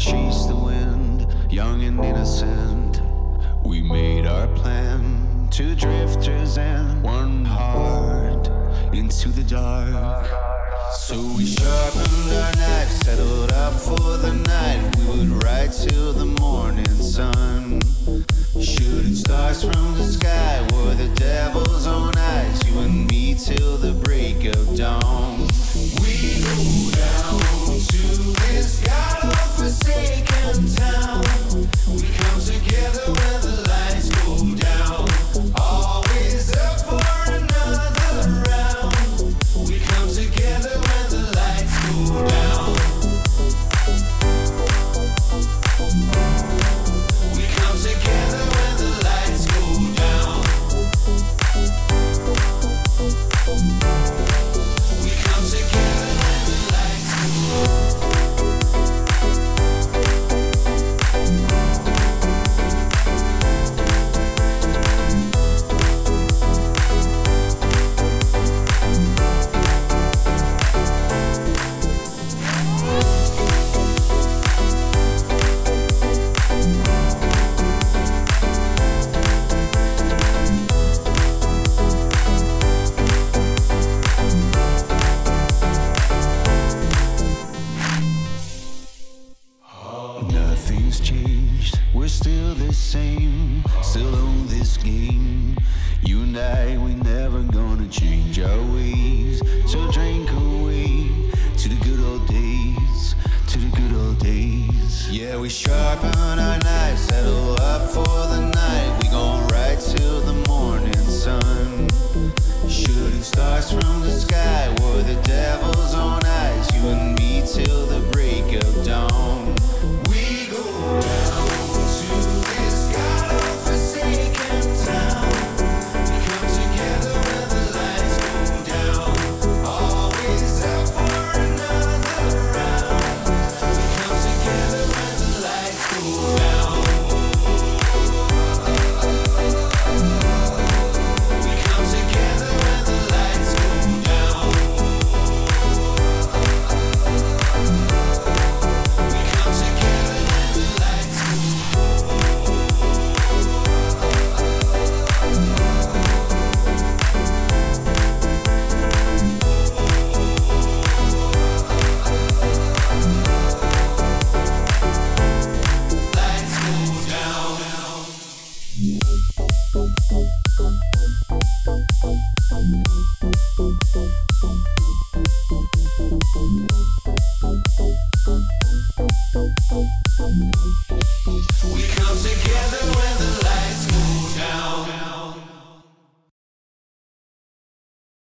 chased the wind, young and innocent. We made our plan, two drifters and one heart into the dark. So we sharpened our knives, settled up for the. same, still on this game. You and I, we never gonna change our ways. So drink away to the good old days, to the good old days. Yeah, we sharpen.